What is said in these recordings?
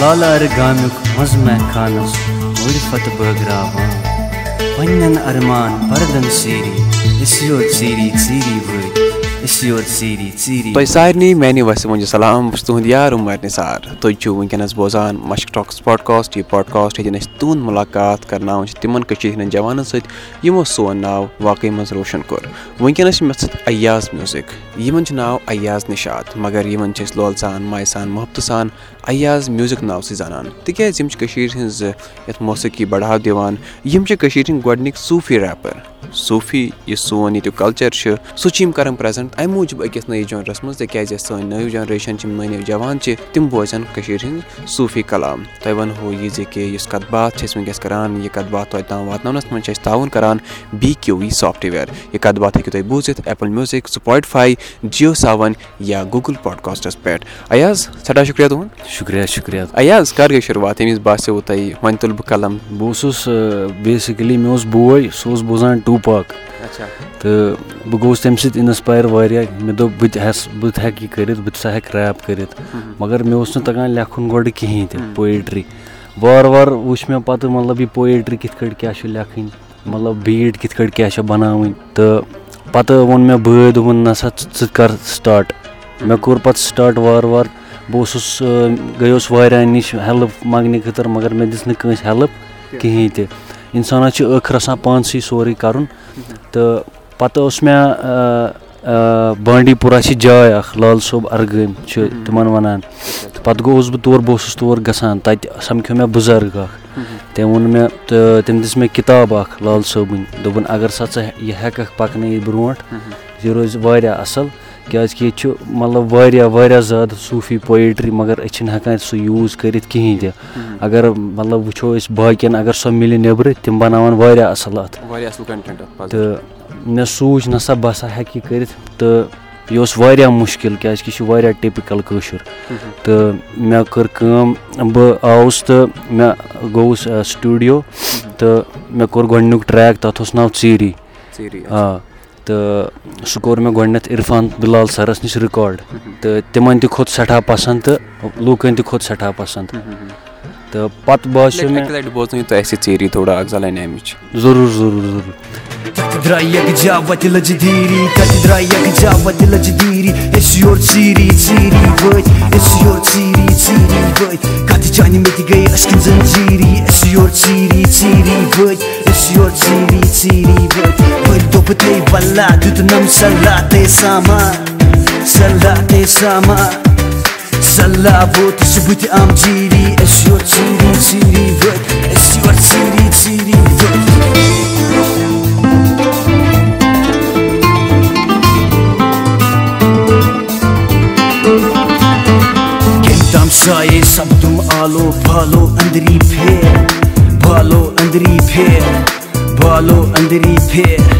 لالار گامیُک مزٕ محکانَس عرفت بٲگراوان پنٛنٮ۪ن ارمان پردن سیٖری أسۍ یوت ژیٖری ژیٖری وٲتۍ تۄہہِ سارنٕے میانہِ وسہِ منٛز سلام بہٕ چھُس تُہُنٛد یار، عمر نثار۔ تُہۍ چھِو وٕنکیٚنس بوزان، مشک ٹاکٕس پاڈکاسٹ یہِ پاڈکاسٹ ییٚتٮ۪ن أسۍ تُہُنٛد مُلاقات کرناوان چھِ تِمن جوانن سۭتۍ یِمو سون ناو واقعی منٛز روشن کوٚر وٕنکیٚنس چھِ مےٚ سۭتۍ ایاز میوٗزِک یِمن چھُ ناو ایاز نِشات مگر یِمن چھِ أسۍ سان مایہِ سان محبتہٕ سان ایاز میوٗزِک ناو سۭتۍ زانان۔ تِکیازِ یِم چھِ کٔشیٖر ہِنٛز یَتھ موسیٖقی بڑاو دِوان یِم چھِ ہِنٛدۍ گۄڈٕنِکۍ صوٗفی ریپر۔ صوٗفی یُس سون ییٚتیُک کلچر چھُ سُہ چھِ یِم کران پریزنٹ اَمہِ موٗجوٗب أکِس نٔیِس جانرس منٛز تِکیازِ سٲنۍ نٔو جنریشن چھِ نٔے نٔے جوان چھِ تِم بوزن کٔشیٖر ہِنٛدۍ صوٗفی کلام۔ تۄہہِ ونہو یہِ زِ کہِ یُس کتھ باتھ چھِ أسۍ ؤنکیٚس کران یہِ کتھ باتھ تام واتناونس منٛز چھِ أسۍ تعاوُن کران B Q V software یہِ کتھ باتھ ہیٚکِو تُہۍ بوٗزِتھ Apple music Spotify Jio seven یا گوٗگل پاڈکاسٹس پٮ۪ٹھ۔ ایاز سٮ۪ٹھاہ شُکریہ تُہُنٛد۔ شُکریہ شُکریہ۔ ایاز کر گٔے شُروعات ییٚمہِ وِزِ باسیٚو تۄہہِ وۄنۍ تُلہٕ بہٕ قلم۔ بہٕ اوسُس بیسِکٔلی مےٚ اوس بوے سُہ اوس بوزان ٹوٗپاک تہٕ بہٕ گوٚوُس تَمہِ سۭتۍ اِنسپایر واریاہ. مےٚ دوٚپ بہٕ تہِ ہٮ۪س بہٕ تہِ ہٮ۪کہٕ یہِ کٔرِتھ بہٕ تہِ ہسا ہٮ۪کہٕ ریپ کٔرِتھ. مگر مےٚ اوس نہٕ تگان لیکھُن گۄڈٕ کِہیٖنۍ تہِ پویٹرٛی وارٕ وارٕ وٕچھ مےٚ پَتہٕ مطلب یہِ پویٹرٛی کِتھ کٲٹھۍ کیٛاہ چھُ لیکھٕنۍ مطلب بیٖٹ کِتھ کٲٹھۍ کیٛاہ چھِ بَناوٕنۍ. تہٕ پَتہٕ ووٚن مےٚ بٲے دوٚپُن نہ سا ژٕ کَر سِٹاٹ مےٚ کوٚر پَتہٕ سِٹاٹ وارٕ وارٕ. بہٕ اوسُس گٔیوس واریاہَن نِش ہیٚلٕپ منٛگنہِ خٲطرٕ مگر مےٚ دِژ نہٕ کٲنٛسہِ ہیٚلٕپ کِہیٖنۍ تہِ. اِنسانَس چھُ ٲخٕر آسان پانسٕے سورُے کَرُن۔ تہٕ پَتہٕ اوس مےٚ بانڈی پورہ چھِ جاے اَکھ لال صٲب اَرگٲمۍ چھِ تِمَن وَنان۔ تہٕ پَتہٕ گوٚوُس بہٕ تور، بہٕ اوسُس تور گژھان۔ تَتہِ سَمکھیو مےٚ بُزرگ اَکھ تٔمۍ ووٚن مےٚ، تہٕ تٔمۍ دِژ مےٚ کِتاب اَکھ لال صٲبٕنۍ دوٚپُن اگر سا ژٕ یہِ ہٮ۪کَکھ پَکنٲیِتھ برونٛٹھ، یہِ روزِ واریاہ اَصٕل۔ کیٛازِکہِ ییٚتہِ چھُ مطلب واریاہ واریاہ زیادٕ صوٗفی پویٹرٛی مگر أسۍ چھِنہٕ ہٮ۪کان سُہ یوٗز کٔرِتھ کِہیٖنۍ تہِ۔ اگر مطلب وٕچھو أسۍ باقٕیَن اگر سۄ مِلہِ نیٚبرٕ تِم بَناوَن واریاہ اَصٕل اَتھ۔ تہٕ مےٚ سوٗنٛچ نہ سا بہٕ ہسا ہٮ۪کہٕ یہِ کٔرِتھ تہٕ یہِ اوس واریاہ مُشکِل کیٛازِکہِ یہِ چھُ واریاہ ٹِپِکَل کٲشُر۔ تہٕ مےٚ کٔر کٲم بہٕ آوُس تہٕ مےٚ گوٚوُس سٹوٗڈیو تہٕ مےٚ کوٚر گۄڈٕنیُک ٹرٛیک تَتھ اوس ناو ژیٖری آ تہٕ سُہ کوٚر مےٚ گۄڈٕنٮ۪تھ عرفان بِلال سَرَس نِش رِکاڈ تہٕ تِمَن تہِ کھوٚت سٮ۪ٹھاہ پَسنٛد تہٕ لوٗکَن تہِ کھوٚت سٮ۪ٹھاہ پَسنٛد. تہٕ پَتہٕ باسیٚو مےٚ ضروٗر ضروٗر ضروٗر۔ سایے سَپدُم آلو بالو أنٛدری پھیر بالو أنٛدری پھیر بالو أنٛدری پھیر زٲلۍ دار ڈُپٹَس وٲلۍ کٔمۍ شیٖری زٲلۍ دار ڈُپٹَس وٲلۍ کٔمۍ شیٖری أسۍ یور ژیٖری ژیٖری وٲتۍ أسۍ یور ژیٖری ژیٖری وٲتۍ اَتہِ چھِ وَلہٕ ویری ناگ برنا کوٹھارَس اَتہِ چھِ وَلہٕ ویری ناگ برنا کوٹھارَس یارَس ژھانڈے درٛاس یارَس ژھانڈے درٛاس فی سما وجہ وٕچھُم پھیٖرِ پھیٖری فی سما وجہ وٕچھُم پھیٖرِ۔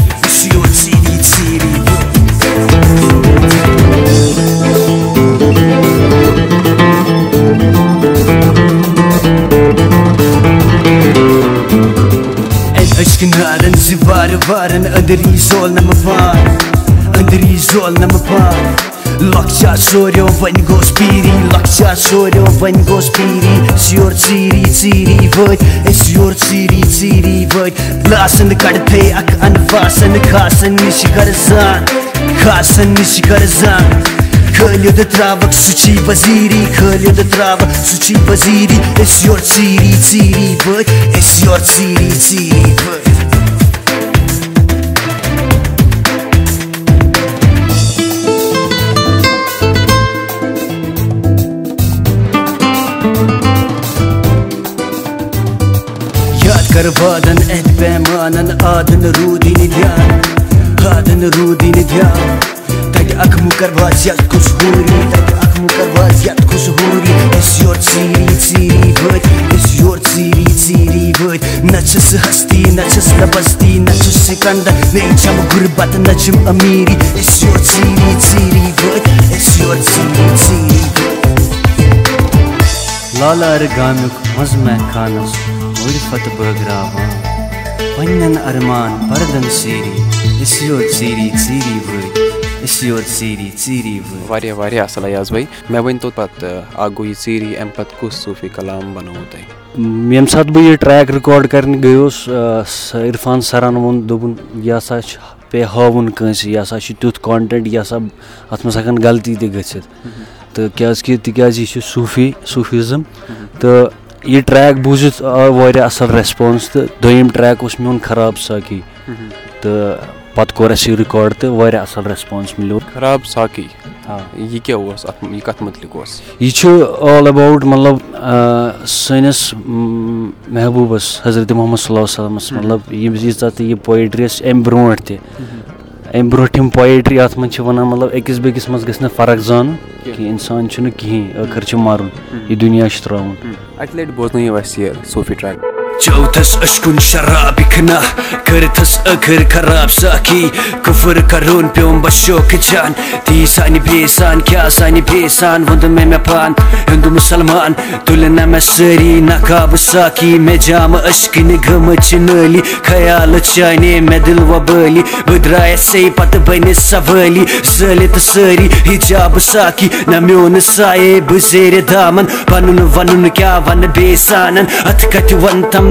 أسۍ کِنارَن زِ وارٕ وارَن أنٛدری زولنَمہٕ پان أنٛدری زولنَمہٕ پان لۄکچار سوریو وۄنۍ گوٚژھ پیٖری لۄکچار سوریو وۄنۍ گوٚژھ پیٖری أسۍ یور ژیٖری ژیٖری وٲتۍ أسۍ یور ژیٖری ژیٖری وٲتۍ گلاسَن کَڑتھے اکھ اَنفاسَن خاصَن نِش خاصَن نِش غرضان خٲلِد تراوَکھ سُہ چھی وزیٖری خٲلِد تراوَکھ سُہ چھی وزیٖری أسۍ یور ژیٖری ژیٖری وٲتۍ أسۍ یور ژیٖری ژیٖری وٲتۍ کر وادن اَتھ پیمانن آدن روٗدی نہٕ دھیان آدن روٗدی نہٕ دھیان تَتہِ اکھ مُکر واز یتھ کُس ہوٗری تَتہِ اکھ مُکر واز یتھ کُس ہوٗری أسۍ یور ژیٖری ژیٖری وٲتۍ أسۍ یور ژیٖری ژیٖری وٲتۍ نہ چھِ سُہ ہستی نہ چھس بہٕ بستی نہ چھُ سِکنڈر نہ چھم غُربت نہ چھُم امیٖری أسۍ یور ژیٖری ژیٖری وٲتۍ پننٮ۪ن ارمان پردن سیری أسۍ یور ژیٖری ژیٖری وٲتۍ أسۍ یور ژیٖری ژیٖری وٲتۍ واریاہ واریاہ اَصٕل ایاز بھاے مےٚ ؤنۍ تو پَتہٕ اکھ گوٚو یہِ ژیٖری اَمہِ پَتہٕ کُس صوٗفی کلام بَنووُ تۄہہِ ییٚمہِ ساتہٕ بہٕ یہِ ٹرٛیک رِکاڈ کَرنہِ گٔیوس عرفان سَرَن ووٚن دوٚپُن یہِ ہسا چھُ پیٚیہِ ہاوُن کٲنٛسہِ یہِ ہسا چھُ تیُتھ کانٹینٹ یہِ ہسا اَتھ منٛز ہٮ۪کن غلطی تہِ گٔژھِتھ تہٕ کیازِ کہِ تِکیازِ یہِ چھُ صوٗفی صوٗفیزم تہٕ یہِ ٹرٛیک بوٗزِتھ آو واریاہ اَصٕل ریسپانٕس تہٕ دوٚیِم ٹرٛیک اوس میون خراب ساقی۔ تہٕ پَتہٕ کوٚر اَسہِ یہِ رِکاڈ تہٕ واریاہ اَصٕل ریسپانٕس مِلیو خراب ساقی۔ آ۔ یہِ کیاہ اوس اَتھ یہِ کَتھ مُتعلِق اوس یہِ چھُ آل ایٚباوُٹ مطلب سٲنِس محبوٗبَس حضرت محمد صلی اللہ وسلمَس۔ مطلب ییٖژاہ تہِ یہِ پویٹرٛی ٲس اَمہِ برونٛٹھ تہِ۔ اَمہِ برونٛٹھ یِم پویٹرٛی اَتھ منٛز چھِ وَنان مطلب أکِس بیٚکِس منٛز گژھِ نہٕ فرق زانُن کہِ اِنسان چھُنہٕ کِہیٖنۍ ٲخٕر چھُ مَرُن یہِ دُنیا چھُ ترٛاوُن۔ اَکہِ لَٹہِ بوزنٲیِو اَسہِ یہِ صوٗفی ٹرٛیک چوتھس اشکُن شراب اِکھنا کٔرتھس ٲخٕر خراب ساقی کُفر کرُن پیوم بشوق جان. تی سانہِ بیٚیہِ کیاہ سانہِ بیٚیہِ ووٚن مےٚ مےٚ پان. ہِندو مُسلمان تُلہِ نہ مےٚ سٲری نقاب ساقی مےٚ جامہٕ اشکِنہِ گٔمٕژ چھِ نٲلی چانے مےٚ دِل وۄبٲلی بہٕ درٛایس سے پتہٕ بٔنِس سوٲلی زٲلِتھ سٲری حِجاب ساقی نہ میون سایے بہٕ دامن پنُن ونُن کیاہ ونہٕ بیٚیہِ سانن اتھ ون تم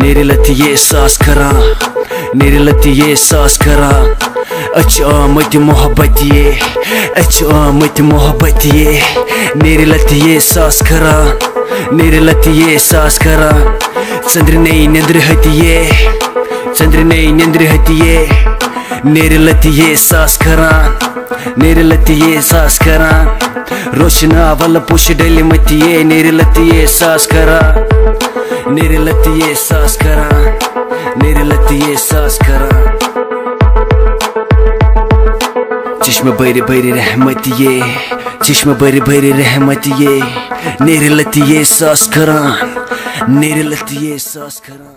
نیرِ لتیے ساس کھران نیرِ لتیے ساس کھران أسۍ چھِ آمٕتۍ محبتیے أسۍ چھِ آمٕتۍ محبتیے نیرِ لتیے ساس کھران نیرِ لتیے ساس کھران ژٔندرِنٕے نیٚنٛدرِ ہتیے ژٔندرِنٕے نیٚنٛدرِ ہتیے نیرِ لتیے ساس کھران نیرِ لتیے ساس کھران روشنا ولہٕ پوشہِ ڈلہِ مٔتیے نیرِ لتیے ساس کھران نیرِ لتیے ساس کھران نیرِ لتیے ساس کھران چشمہٕ بٔرِ بٔرِ رحمتیے چشمہٕ بٔرِ بٔرِ رحمتیے نیرِ لتیے ساس کھران نیرِ ساس کھران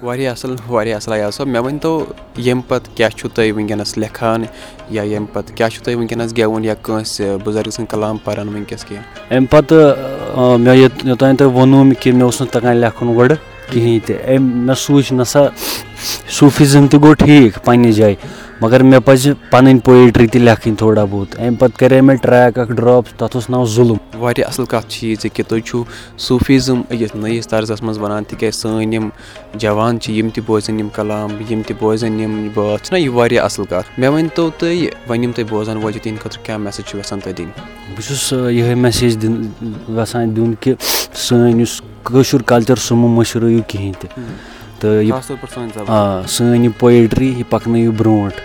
واریاہ اَصٕل واریاہ اَصٕل ایاز صٲب مےٚ ؤنۍ تو ییٚمہِ پَتہٕ کیاہ چھُو تُہۍ وٕنکیٚنَس لیکھان یا ییٚمہِ پَتہٕ کیاہ چھُو تُہۍ وٕنکیٚنَس گٮ۪وُن یا کٲنٛسہِ بُزرگ سٕنٛدۍ کلام پَران وٕنکیٚس کینٛہہ اَمہِ پَتہٕ مےٚ یوٚتانۍ تۄہہِ ووٚنوُ کہِ مےٚ اوس نہٕ تَگان لیکھُن گۄڈٕ کِہیٖنۍ تہِ۔ أمۍ مےٚ سوٗنٛچ نہ سا۔ صوٗفِزم تہِ گوٚو ٹھیٖک پنٛنہِ جایہِ مگر مےٚ پَزِ پَنٕنۍ پویٹرٛی تہِ لیکھٕنۍ تھوڑا بہت۔ اَمہِ پَتہٕ کَرے مےٚ ٹرٛیک اَکھ ڈرٛاپ تَتھ اوس ناو ظُلُم۔ واریاہ اَصٕل کَتھ چھِ یہِ زِ کہِ تُہۍ چھُو صوٗفیٖزم أکِس نٔیِس طرزَس منٛز وَنان تِکیازِ سٲنۍ یِم جوان چھِ یِم تہِ بوزن یِم کلام یِم تہِ بوزن یِم بٲتھ چھِنہ یہِ واریاہ اَصٕل کَتھ۔ مےٚ ؤنۍ تو تُہۍ وۄنۍ یِم تُہۍ بوزان وٲلۍ چھِ تِہنٛدِ خٲطرٕ کیٛاہ میسیج چھُ یَژھان تُہۍ دِنۍ؟ بہٕ چھُس یِہوٚے میسیج دِنۍ یَژھان دیُن کہِ سٲنۍ یُس کٲشُر کَلچَر سُہ مہٕ مٔشرٲیِو کِہیٖنۍ تہِ۔ تہٕ آ سٲنۍ یہِ پویٹرٛی یہِ پَکنٲیِو برونٛٹھ.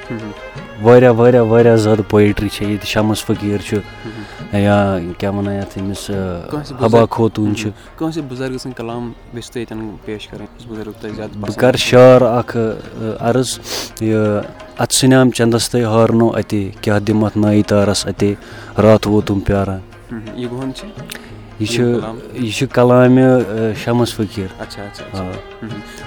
واریاہ واریاہ واریاہ زیادٕ پویٹرٛی چھےٚ ییٚتہِ شَمَس فٔقیٖر چھُ یا کیٛاہ وَنان یَتھ أمِس حبا خوتوٗن چھِ۔ کٲنٛسہِ بُزرگہٕ سٕنٛدۍ کلام یژھِو تُہۍ ییٚتٮ۪ن پیش کَرٕنۍ بُزرگ تۄہہِ زیادٕ بہٕ کَرٕ شعر اَکھ عرض یہِ اَتھ سِنیام چَندَس تۄہہِ ہارنو اَتے کیٛاہ دِمہٕ اَتھ نایہِ تارَس اَتے راتھ ووتُم پیاران۔ یہِ کُہُنٛد چھِ؟ یہِ چھُ یہِ چھُ کَلامہِ شَمَس فٔقیٖر اچھا اچھا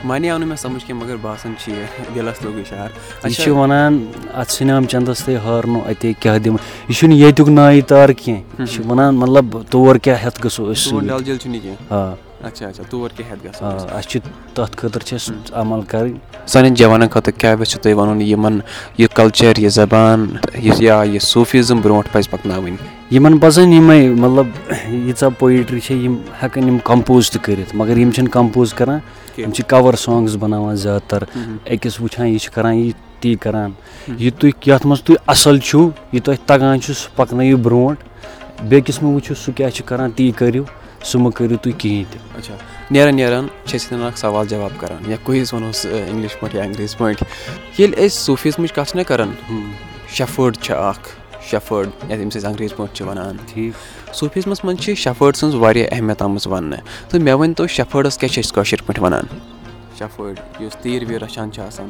مانے آو نہٕ مےٚ سَمٕجھ کینٛہہ مگر باسان چھِ یہِ دِلَس لوٚگ یہِ چھِ وَنان اَتھ سِنیام چَندَس تۄہہِ ہارنو اَتے کیٛاہ دِمہٕ یہِ چھُنہٕ ییٚتیُک نایہِ تار کینٛہہ یہِ چھُ وَنان مطلب تور کیٛاہ ہٮ۪تھ گژھو أسۍ ڈل جیٖل چھُنہٕ یہِ کینٛہہ آ اچھا اچھا تور کیٛاہ ہٮ۪تھ آ گژھان؟ اَسہِ چھِ تَتھ خٲطرٕ چھِ اَسہِ عمل کَرٕنۍ۔ سانٮ۪ن جوانَن خٲطرٕ کیٛاہ ویٚژھِو تُہۍ وَنُن؟ یِمَن یہِ کَلچَر یہِ زبان یُس یا یہِ صوٗفیٖزم برونٛٹھ پَزِ پَکناوٕنۍ۔ یِمن پَزَن یِمے مطلب ییٖژاہ پویٹرٛی چھےٚ یِم ہٮ۪کَن یِم کَمپوز تہِ کٔرِتھ۔ مگر یِم چھِنہٕ کَمپوز کَران یِم چھِ کَوَر سانٛگٕس بَناوان زیادٕ تَر أکِس وٕچھان یہِ چھِ کَران یہِ تی کَران۔ یہِ تُہۍ یَتھ منٛز تُہۍ اَصٕل چھُو یہِ تۄہہِ تَگان چھُ سُہ پَکنٲیِو برونٛٹھ۔ بیٚکِس مہٕ وٕچھِو سُہ کیٛاہ چھُ کَران تی کٔرِو۔ سُہ مہٕ کٔرِو تُہۍ کِہیٖنۍ تہِ۔ اچھا نیران نیران چھِ أسۍ ییٚتٮ۪ن اَکھ سوال جواب کَران یا کویِز وَنوس اِنٛگلِش پٲٹھۍ یا انٛگریٖزِ پٲٹھۍ۔ ییٚلہِ أسۍ صوٗفیٖزمٕچ کَتھ چھِنہ کَران شَفٲڈ چھِ اَکھ شَفٲڈ یَتھ ییٚمِس أسۍ انٛگریٖزِ پٲٹھۍ چھِ وَنان۔ ٹھیٖک۔ صوٗفیٖزمَس منٛز چھِ شَفٲڈ سٕنٛز واریاہ اہمیت آمٕژ وَننہٕ۔ تہٕ مےٚ ؤنۍتو شَفٲڈَس کیٛاہ چھِ أسۍ کٲشِرۍ پٲٹھۍ وَنان؟ شَفٲڈ یُس تیٖر ویٖر رَچھان چھِ آسان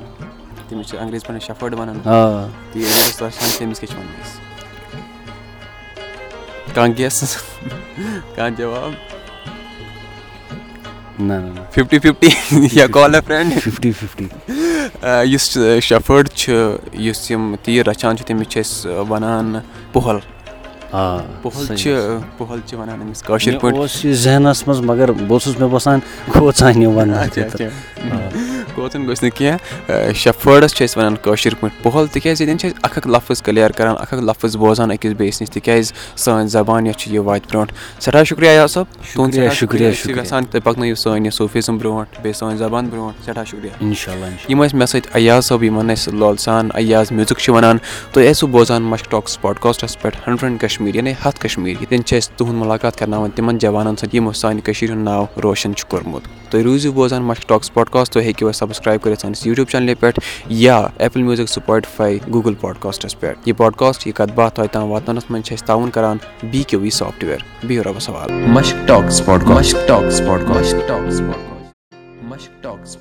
تٔمِس چھِ انٛگریٖزِ پٲٹھۍ شَفٲڈ وَنان۔ آ۔ تیٖر ویٖر رَچھان تٔمِس کیٛاہ چھِ وَنان؟ أسۍ کانٛہہ گیس کانٛہہ جواب؟ نہ فِفٹی فِفٹی۔ یا call a friend fifty fifty. یُس شَفٲڈ چھُ یُس یِم تیٖر رَچھان چھِ تٔمِس چھِ أسۍ وَنان پۄہَل آ پۄہَل چھِ پۄہَل چھِ وَنان أمِس کٲشِرۍ مےٚ پٲٹھۍ۔ اوس یہِ ذہنَس منٛز مگر بہٕ اوسُس مےٚ باسان کھوژان یہِ کھوژُن گوٚژھ نہٕ کینٛہہ شَفٲڈَس چھِ أسۍ وَنان کٲشِرۍ پٲٹھۍ پۄہَل تِکیٛازِ ییٚتٮ۪ن چھِ أسۍ اَکھ اَکھ لفظ کٕلیَر کَران اَکھ اَکھ لفظ بوزان أکِس بیٚیِس نِش تِکیٛازِ سٲنۍ زبان یۄس چھِ یہِ واتہِ برونٛٹھ۔ سٮ۪ٹھاہ شُکریہ ایا صٲب تُہُنٛد شُکریہ شُکریہ یَژھان تُہۍ پَکنٲیِو سٲنۍ یہِ صوٗفیٖزم برونٛٹھ بیٚیہِ سٲنۍ زبان برونٛٹھ۔ سٮ۪ٹھاہ شُکریہ۔ اِنشاء اللہ یِم ٲسۍ مےٚ سۭتۍ ایاز صٲب یِمَن أسۍ لول سان ایاز میوٗزِک چھِ وَنان۔ تُہۍ ٲسِو بوزان مَشک ٹاکٕس پاڈکاسٹَس پٮ۪ٹھ ہنٛڈرنٛڈ کَشمیٖر یعنی ہَتھ کَشمیٖر ییٚتٮ۪ن چھِ أسۍ تُہُنٛد مُلاقات کَرناوان تِمَن جوانَن سۭتۍ یِمو سانہِ کٔشیٖرِ ہُنٛد ناو روشَن چھُ کوٚرمُت۔ تُہۍ روٗزِو بوزان مَشک ٹاکٕس پاڈکاسٹ تُہۍ ہیٚکِو اَسہِ سَبسکرایب کٔرِتھ سٲنِس یوٗٹیوٗب چَنلہِ پٮ۪ٹھ یا Apple music Spotify Google podcasts پٮ۪ٹھ یہِ پاڈکاسٹ یہِ کَتھ باتھ تۄہہِ تام واتناونَس منٛز چھِ أسۍ تعاوُن کَران بی کیو وی سافٹوِیَر بِہِو رۄبَس حوال Mushk talks podcast talks podcast talks podcast Mushk talks